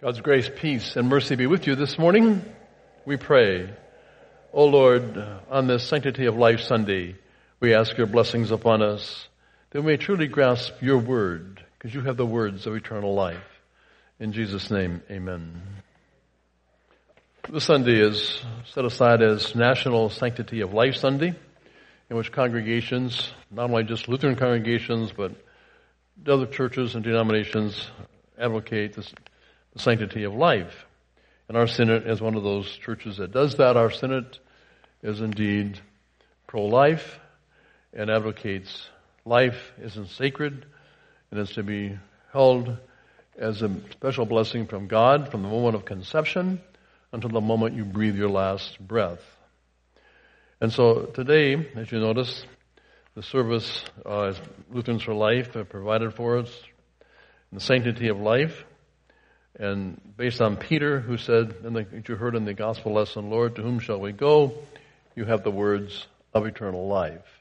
God's grace, peace, and mercy be with you this morning. We pray. O Lord, on this Sanctity of Life Sunday, we ask your blessings upon us that we may truly grasp your word, because you have the words of eternal life. In Jesus' name, amen. This Sunday is set aside as National Sanctity of Life Sunday, in which congregations, not only just Lutheran congregations, but other churches and denominations advocate this the sanctity of life. And our Synod is one of those churches that does that. Our Synod is indeed pro-life and advocates life isn't sacred and is to be held as a special blessing from God from the moment of conception until the moment you breathe your last breath. And so today, as you notice, the service uh, Lutherans for Life have provided for us the sanctity of life. And based on Peter, who said, and you heard in the gospel lesson, Lord, to whom shall we go? You have the words of eternal life.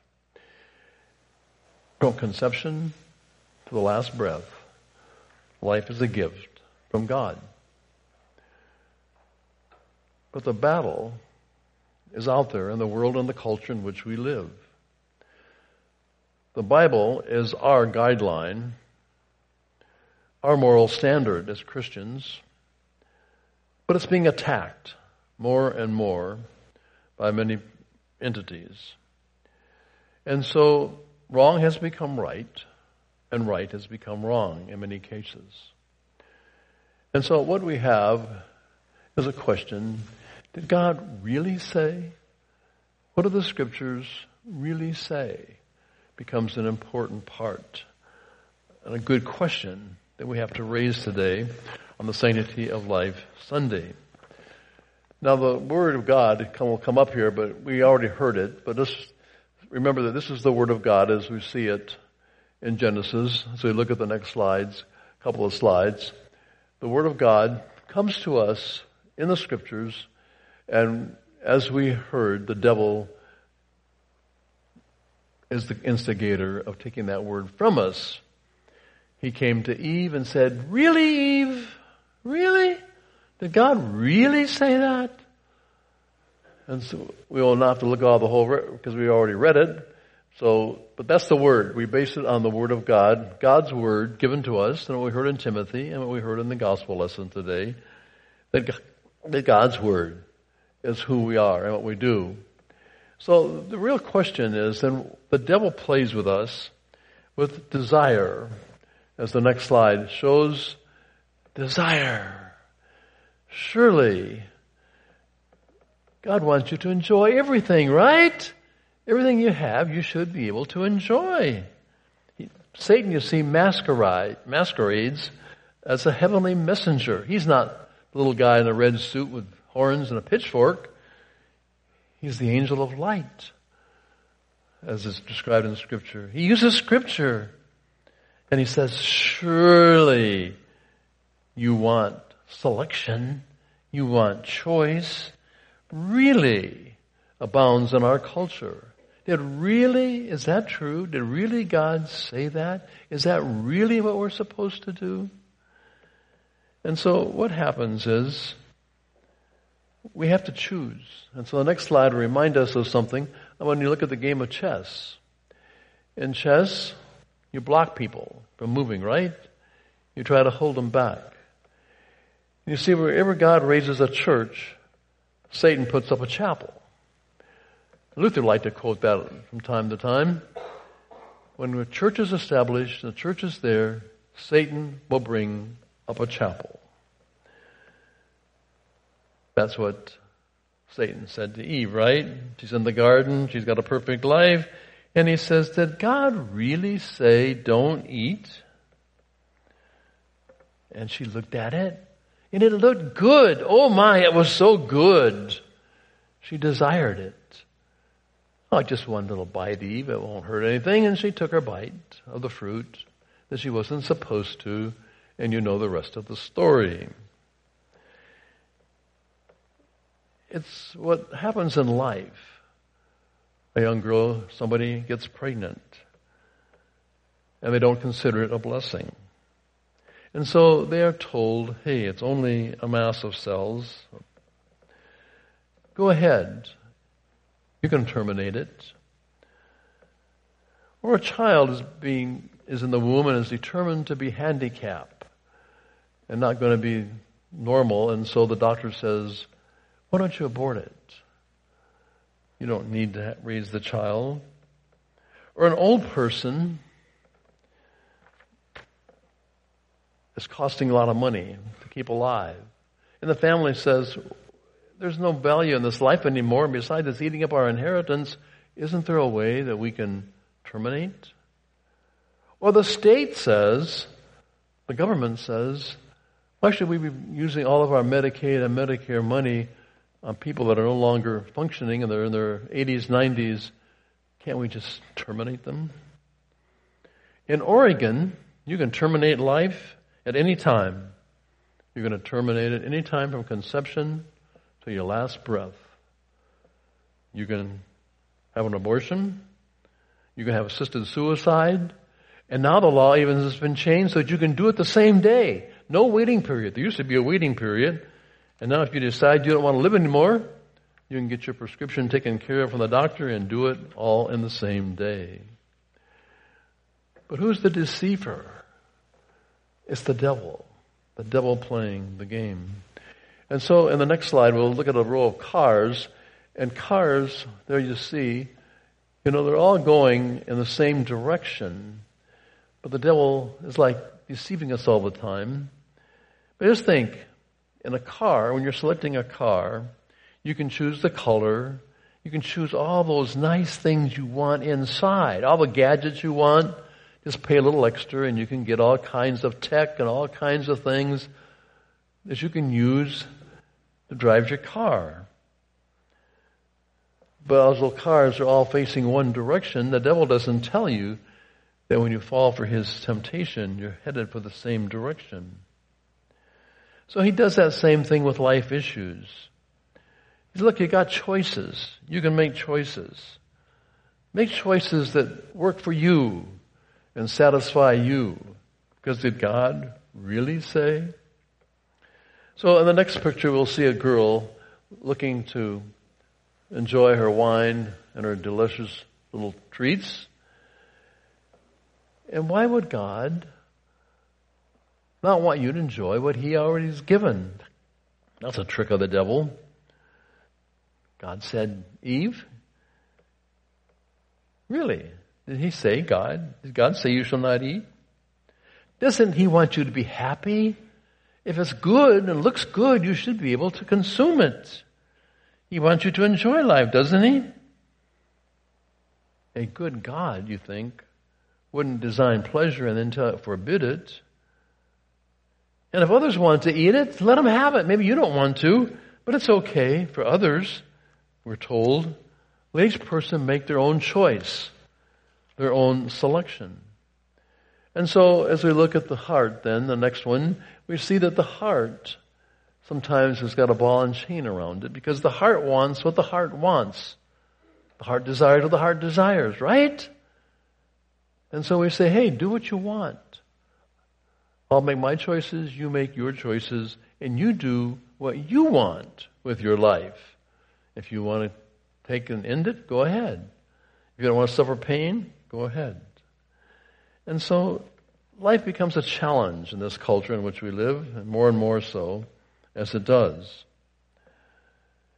From conception to the last breath, life is a gift from God. But the battle is out there in the world and the culture in which we live. The Bible is our guideline our moral standard as Christians, but it's being attacked more and more by many entities. And so wrong has become right, and right has become wrong in many cases. And so what we have is a question, did God really say? What do the scriptures really say? Becomes an important part and a good question that we have to raise today on the Sanctity of Life Sunday. Now the Word of God will come up here, but we already heard it, but just remember that this is the Word of God as we see it in Genesis. So we look at the next slides, a couple of slides. The Word of God comes to us in the Scriptures, and as we heard, the devil is the instigator of taking that Word from us he came to Eve and said, Really, Eve? Really? Did God really say that? And so we will not have to look all the whole, because we already read it. So, but that's the word. We base it on the word of God, God's word given to us, and what we heard in Timothy, and what we heard in the gospel lesson today, that, that God's word is who we are and what we do. So the real question is, then the devil plays with us with desire as the next slide shows, desire. Surely, God wants you to enjoy everything, right? Everything you have, you should be able to enjoy. Satan, you see, masquerade, masquerades as a heavenly messenger. He's not the little guy in a red suit with horns and a pitchfork. He's the angel of light, as is described in Scripture. He uses Scripture and he says, surely you want selection, you want choice, really abounds in our culture. Did really, is that true? Did really God say that? Is that really what we're supposed to do? And so what happens is, we have to choose. And so the next slide will remind us of something. When you look at the game of chess. In chess, you block people from moving, right? You try to hold them back. You see, wherever God raises a church, Satan puts up a chapel. Luther liked to quote that from time to time. When a church is established, the church is there, Satan will bring up a chapel. That's what Satan said to Eve, right? She's in the garden, she's got a perfect life, and he says, Did God really say don't eat? And she looked at it, and it looked good. Oh my, it was so good. She desired it. Oh, just one little bite, Eve. It won't hurt anything. And she took her bite of the fruit that she wasn't supposed to, and you know the rest of the story. It's what happens in life a young girl, somebody gets pregnant and they don't consider it a blessing. And so they are told, hey, it's only a mass of cells. Go ahead. You can terminate it. Or a child is being is in the womb and is determined to be handicapped and not going to be normal, and so the doctor says, Why don't you abort it? You don't need to raise the child. Or an old person is costing a lot of money to keep alive. And the family says, There's no value in this life anymore. Besides, it's eating up our inheritance. Isn't there a way that we can terminate? Or the state says, the government says, why should we be using all of our Medicaid and Medicare money on people that are no longer functioning and they're in their 80s, 90s? Can't we just terminate them? In Oregon, you can terminate life at any time. You're going to terminate it any time from conception to your last breath. You can have an abortion. You can have assisted suicide. And now the law even has been changed so that you can do it the same day. No waiting period. There used to be a waiting period. And now if you decide you don't want to live anymore, you can get your prescription taken care of from the doctor and do it all in the same day. But who's the deceiver? It's the devil. The devil playing the game. And so in the next slide, we'll look at a row of cars. And cars, there you see, you know, they're all going in the same direction. But the devil is like deceiving us all the time. But just think, in a car, when you're selecting a car, you can choose the color, you can choose all those nice things you want inside, all the gadgets you want. Just pay a little extra and you can get all kinds of tech and all kinds of things that you can use to drive your car. But as the cars are all facing one direction, the devil doesn't tell you that when you fall for his temptation, you're headed for the same direction. So he does that same thing with life issues. Says, look, you got choices. You can make choices. Make choices that work for you and satisfy you. Because did God really say? So in the next picture, we'll see a girl looking to enjoy her wine and her delicious little treats. And why would God not want you to enjoy what He already has given? That's a trick of the devil. God said, Eve, really? Did He say, God? Did God say you shall not eat? Doesn't He want you to be happy? If it's good and looks good, you should be able to consume it. He wants you to enjoy life, doesn't He? A good God, you think, wouldn't design pleasure and then forbid it. And if others want to eat it, let them have it. Maybe you don't want to, but it's okay for others, we're told. Let each person make their own choice, their own selection. And so, as we look at the heart, then, the next one, we see that the heart sometimes has got a ball and chain around it because the heart wants what the heart wants. The heart desires what the heart desires, right? And so we say, hey, do what you want. I'll make my choices, you make your choices, and you do what you want with your life. If you want to take and end it, go ahead. If you don't want to suffer pain, go ahead. And so life becomes a challenge in this culture in which we live, and more and more so as it does.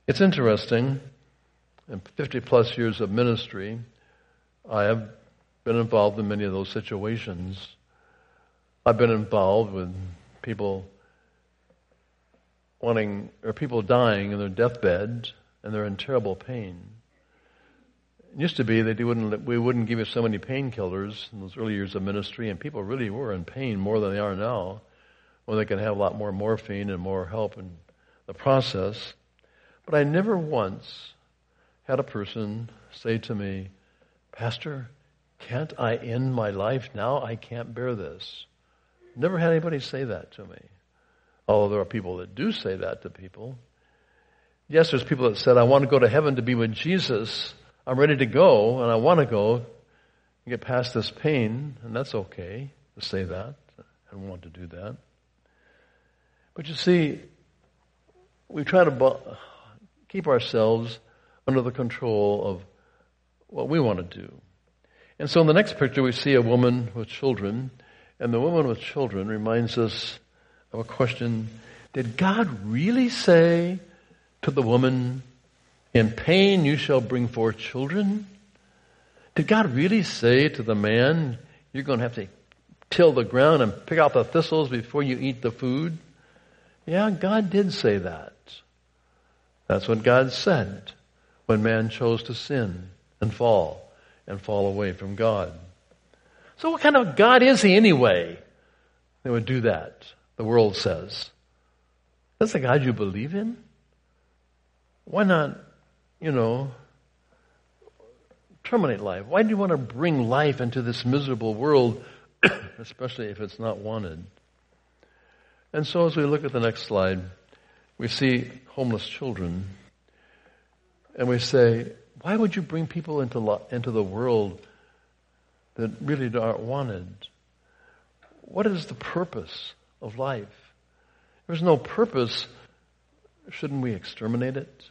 It's interesting, in 50 plus years of ministry, I have been involved in many of those situations. I've been involved with people wanting, or people dying in their deathbed and they're in terrible pain. It used to be that wouldn't, we wouldn't give you so many painkillers in those early years of ministry, and people really were in pain more than they are now, when they can have a lot more morphine and more help in the process. But I never once had a person say to me, Pastor, can't I end my life now? I can't bear this. Never had anybody say that to me. Although there are people that do say that to people. Yes, there's people that said, I want to go to heaven to be with Jesus. I'm ready to go and I want to go and get past this pain. And that's okay to say that. I don't want to do that. But you see, we try to keep ourselves under the control of what we want to do. And so in the next picture, we see a woman with children, and the woman with children reminds us of a question Did God really say to the woman, In pain you shall bring forth children? Did God really say to the man, You're going to have to till the ground and pick out the thistles before you eat the food? Yeah, God did say that. That's what God said when man chose to sin and fall and fall away from God. So what kind of God is he anyway? They would do that, the world says. That's the God you believe in? Why not, you know, terminate life? Why do you want to bring life into this miserable world, especially if it's not wanted? And so as we look at the next slide, we see homeless children, and we say, why would you bring people into, into the world that really aren't wanted? What is the purpose of life? If there's no purpose, shouldn't we exterminate it?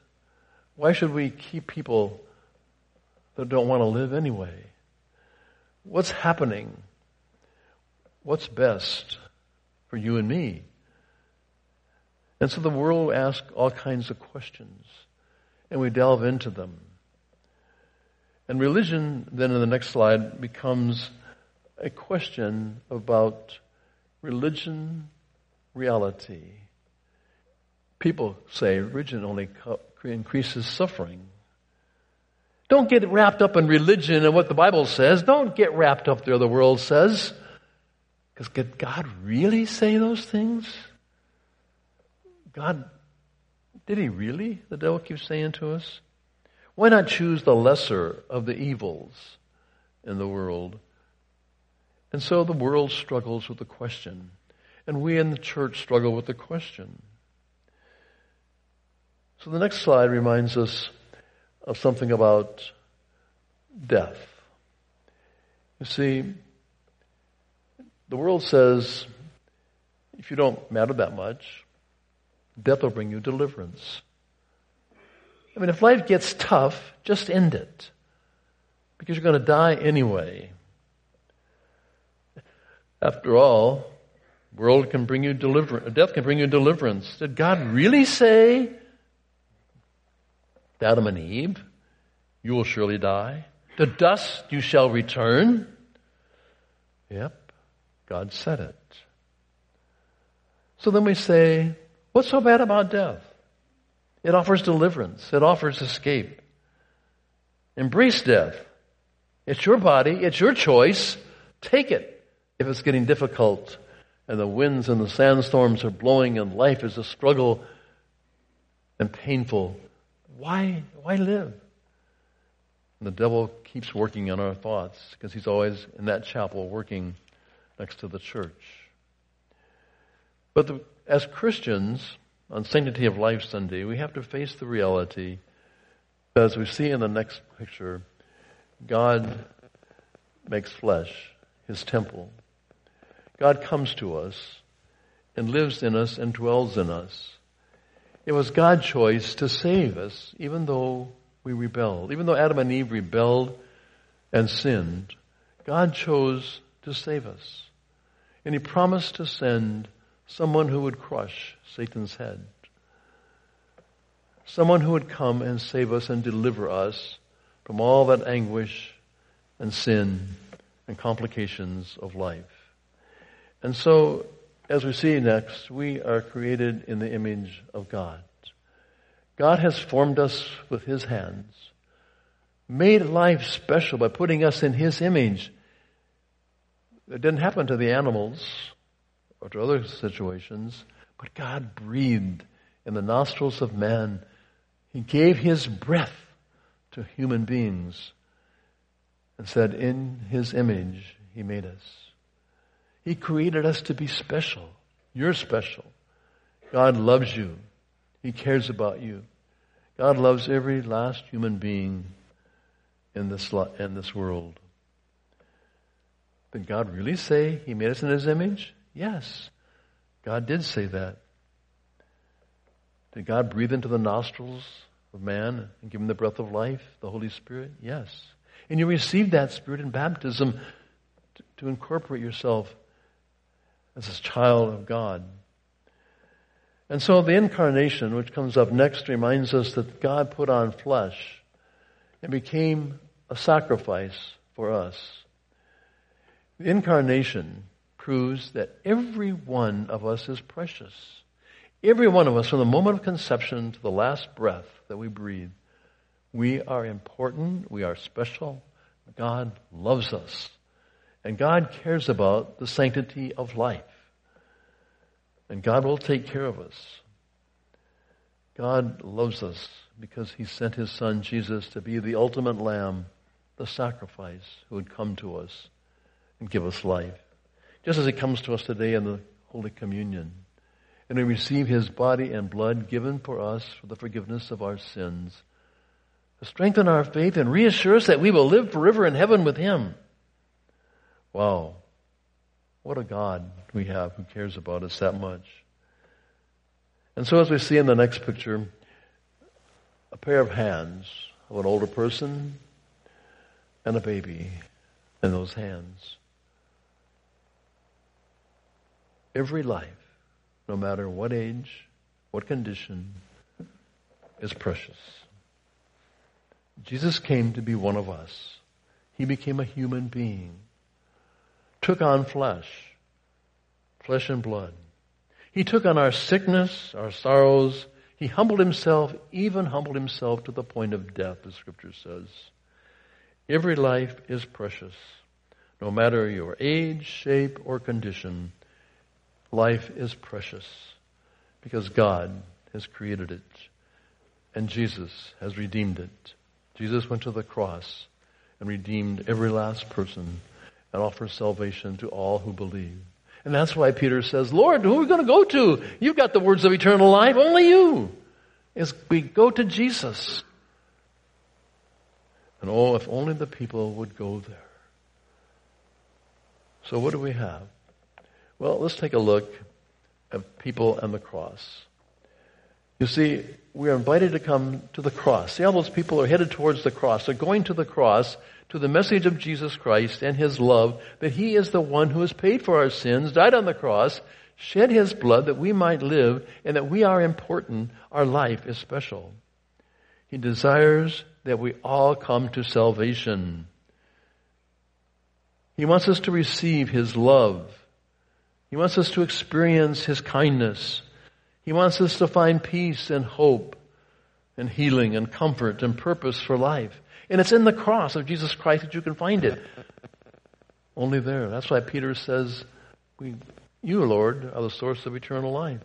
Why should we keep people that don't want to live anyway? What's happening? What's best for you and me? And so the world asks all kinds of questions, and we delve into them. And religion, then in the next slide, becomes a question about religion, reality. People say religion only increases suffering. Don't get wrapped up in religion and what the Bible says. Don't get wrapped up there, the world says. Because did God really say those things? God, did he really? The devil keeps saying to us. Why not choose the lesser of the evils in the world? And so the world struggles with the question. And we in the church struggle with the question. So the next slide reminds us of something about death. You see, the world says if you don't matter that much, death will bring you deliverance. I mean, if life gets tough, just end it. Because you're going to die anyway. After all, world can bring you deliverance, death can bring you deliverance. Did God really say to Adam and Eve, you will surely die? To dust you shall return? Yep, God said it. So then we say, what's so bad about death? It offers deliverance. It offers escape. Embrace death. It's your body. It's your choice. Take it if it's getting difficult and the winds and the sandstorms are blowing and life is a struggle and painful. Why, why live? And the devil keeps working on our thoughts because he's always in that chapel working next to the church. But the, as Christians, on Sanctity of Life Sunday, we have to face the reality that as we see in the next picture, God makes flesh his temple. God comes to us and lives in us and dwells in us. It was God's choice to save us, even though we rebelled. Even though Adam and Eve rebelled and sinned, God chose to save us. And He promised to send someone who would crush Satan's head. Someone who would come and save us and deliver us from all that anguish and sin and complications of life. And so, as we see next, we are created in the image of God. God has formed us with His hands, made life special by putting us in His image. It didn't happen to the animals or to other situations, but God breathed in the nostrils of man. He gave His breath to human beings and said, in His image, He made us. He created us to be special. You're special. God loves you. He cares about you. God loves every last human being in this, in this world. Did God really say He made us in His image? Yes. God did say that. Did God breathe into the nostrils of man and give him the breath of life, the Holy Spirit? Yes. And you receive that Spirit in baptism to, to incorporate yourself as a child of God. And so the incarnation, which comes up next, reminds us that God put on flesh and became a sacrifice for us. The incarnation proves that every one of us is precious. Every one of us, from the moment of conception to the last breath that we breathe, we are important, we are special. God loves us. And God cares about the sanctity of life. And God will take care of us. God loves us because He sent His Son Jesus to be the ultimate Lamb, the sacrifice who would come to us and give us life. Just as He comes to us today in the Holy Communion and we receive his body and blood given for us for the forgiveness of our sins, to strengthen our faith and reassure us that we will live forever in heaven with him. Wow. What a God we have who cares about us that much. And so as we see in the next picture, a pair of hands of an older person and a baby in those hands. Every life no matter what age, what condition, is precious. Jesus came to be one of us. He became a human being, took on flesh, flesh and blood. He took on our sickness, our sorrows. He humbled himself, even humbled himself to the point of death, the scripture says. Every life is precious. No matter your age, shape, or condition, Life is precious because God has created it and Jesus has redeemed it. Jesus went to the cross and redeemed every last person and offers salvation to all who believe. And that's why Peter says, Lord, who are we going to go to? You've got the words of eternal life. Only you. Is we go to Jesus. And oh, if only the people would go there. So what do we have? Well, let's take a look at people and the cross. You see, we are invited to come to the cross. See, all those people are headed towards the cross. They're going to the cross to the message of Jesus Christ and His love that He is the one who has paid for our sins, died on the cross, shed His blood that we might live, and that we are important. Our life is special. He desires that we all come to salvation. He wants us to receive His love he wants us to experience His kindness. He wants us to find peace and hope and healing and comfort and purpose for life. And it's in the cross of Jesus Christ that you can find it. Only there. That's why Peter says, we, you, Lord, are the source of eternal life.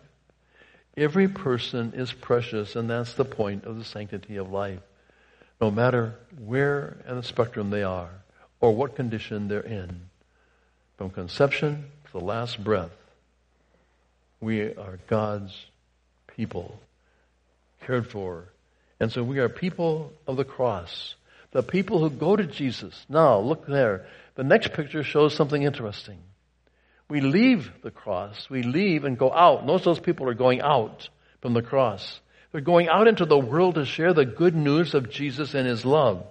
Every person is precious, and that's the point of the sanctity of life. No matter where in the spectrum they are, or what condition they're in. From conception the last breath, we are God's people, cared for. And so we are people of the cross, the people who go to Jesus. Now, look there. The next picture shows something interesting. We leave the cross. We leave and go out. Most of those people are going out from the cross. They're going out into the world to share the good news of Jesus and His love.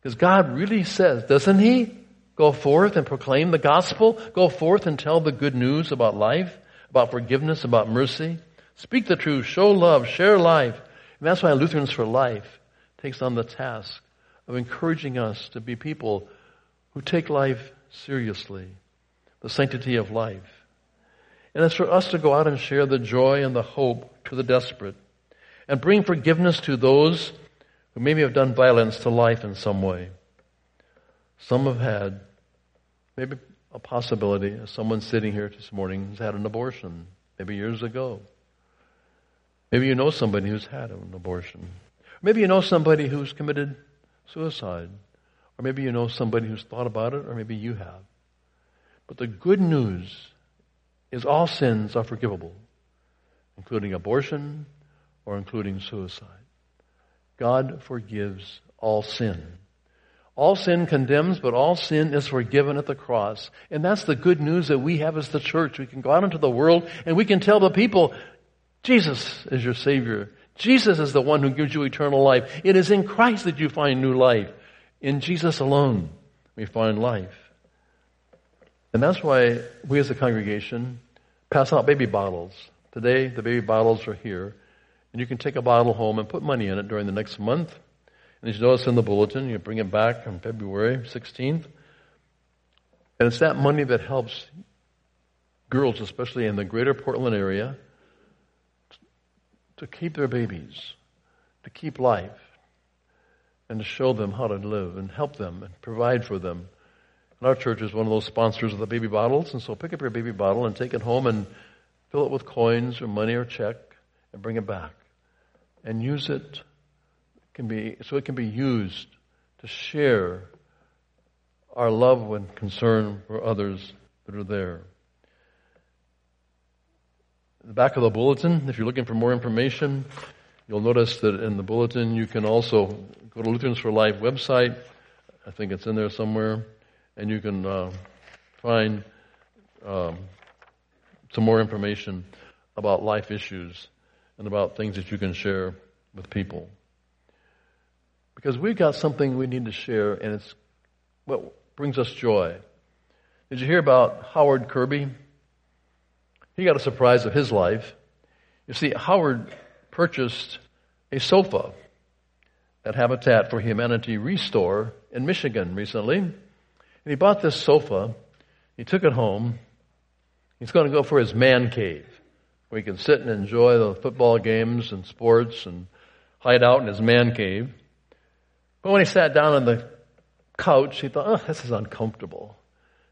Because God really says, doesn't He? Go forth and proclaim the gospel. Go forth and tell the good news about life, about forgiveness, about mercy. Speak the truth, show love, share life. And that's why Lutherans for Life takes on the task of encouraging us to be people who take life seriously, the sanctity of life. And it's for us to go out and share the joy and the hope to the desperate and bring forgiveness to those who maybe have done violence to life in some way. Some have had Maybe a possibility, someone sitting here this morning has had an abortion, maybe years ago. Maybe you know somebody who's had an abortion. Maybe you know somebody who's committed suicide. Or maybe you know somebody who's thought about it, or maybe you have. But the good news is all sins are forgivable, including abortion or including suicide. God forgives all sin. All sin condemns, but all sin is forgiven at the cross. And that's the good news that we have as the church. We can go out into the world and we can tell the people, Jesus is your Savior. Jesus is the one who gives you eternal life. It is in Christ that you find new life. In Jesus alone, we find life. And that's why we as a congregation pass out baby bottles. Today, the baby bottles are here. And you can take a bottle home and put money in it during the next month. And you notice in the bulletin, you bring it back on February 16th. And it's that money that helps girls, especially in the greater Portland area, to keep their babies, to keep life, and to show them how to live and help them and provide for them. And our church is one of those sponsors of the baby bottles, and so pick up your baby bottle and take it home and fill it with coins or money or check and bring it back. And use it can be, so it can be used to share our love and concern for others that are there In the back of the bulletin, if you're looking for more information, you'll notice that in the bulletin you can also go to Lutherans for Life website. I think it's in there somewhere, and you can uh, find um, some more information about life issues and about things that you can share with people. Because we've got something we need to share, and it's what brings us joy. Did you hear about Howard Kirby? he got a surprise of his life. You see, Howard purchased a sofa at Habitat for Humanity Restore in Michigan recently. And he bought this sofa. He took it home. He's going to go for his man cave where he can sit and enjoy the football games and sports and hide out in his man cave. But when he sat down on the couch, he thought, oh, this is uncomfortable.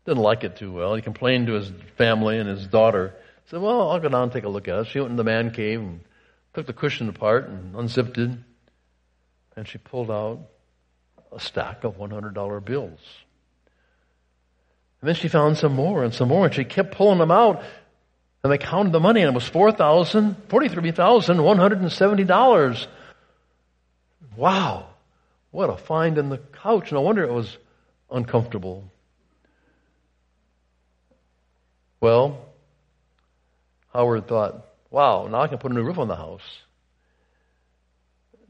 Didn't like it too well. He complained to his family and his daughter He said, well, I'll go down and take a look at it. She went in the man cave and took the cushion apart and unzipped it. And she pulled out a stack of $100 bills. And then she found some more and some more, and she kept pulling them out. And they counted the money, and it was $4,000, $43,170. Wow. What a find in the couch. No wonder it was uncomfortable. Well, Howard thought, wow, now I can put a new roof on the house.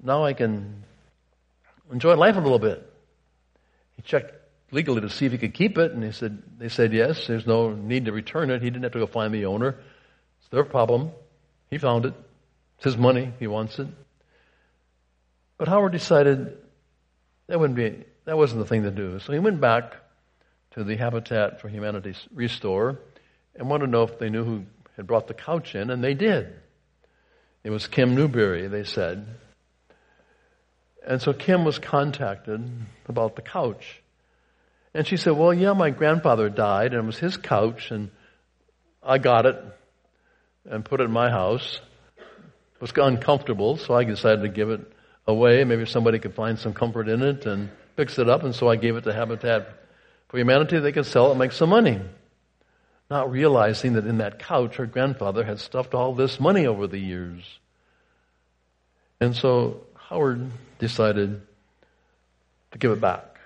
Now I can enjoy life a little bit. He checked legally to see if he could keep it, and he said, they said yes, there's no need to return it. He didn't have to go find the owner. It's their problem. He found it. It's his money. He wants it. But Howard decided that wouldn't be, that wasn't the thing to do. So he went back to the Habitat for Humanity Restore and wanted to know if they knew who had brought the couch in, and they did. It was Kim Newberry, they said. And so Kim was contacted about the couch. And she said, Well, yeah, my grandfather died, and it was his couch, and I got it and put it in my house. It was uncomfortable, so I decided to give it away. Maybe somebody could find some comfort in it and fix it up, and so I gave it to Habitat for Humanity. They could sell it and make some money not realizing that in that couch her grandfather had stuffed all this money over the years. And so Howard decided to give it back.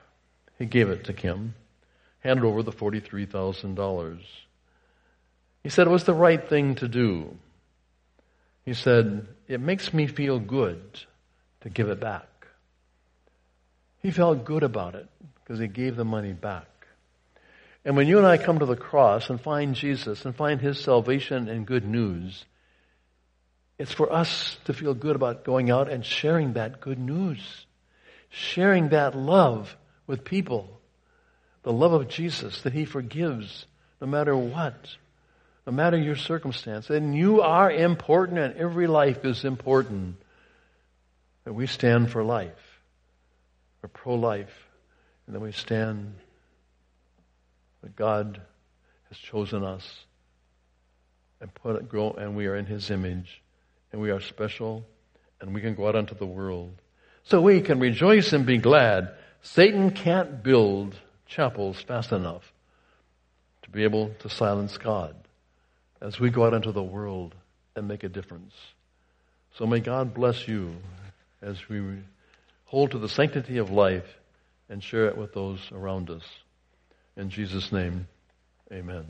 He gave it to Kim, handed over the $43,000. He said it was the right thing to do. He said, It makes me feel good to give it back. He felt good about it because he gave the money back. And when you and I come to the cross and find Jesus and find His salvation and good news, it's for us to feel good about going out and sharing that good news. Sharing that love with people. The love of Jesus that He forgives no matter what. No matter your circumstance. And you are important and every life is important. That we stand for life. We're pro-life. And that we stand that God has chosen us and put it, grow, and we are in His image, and we are special, and we can go out into the world. So we can rejoice and be glad. Satan can't build chapels fast enough to be able to silence God as we go out into the world and make a difference. So may God bless you as we hold to the sanctity of life and share it with those around us. In Jesus' name, amen.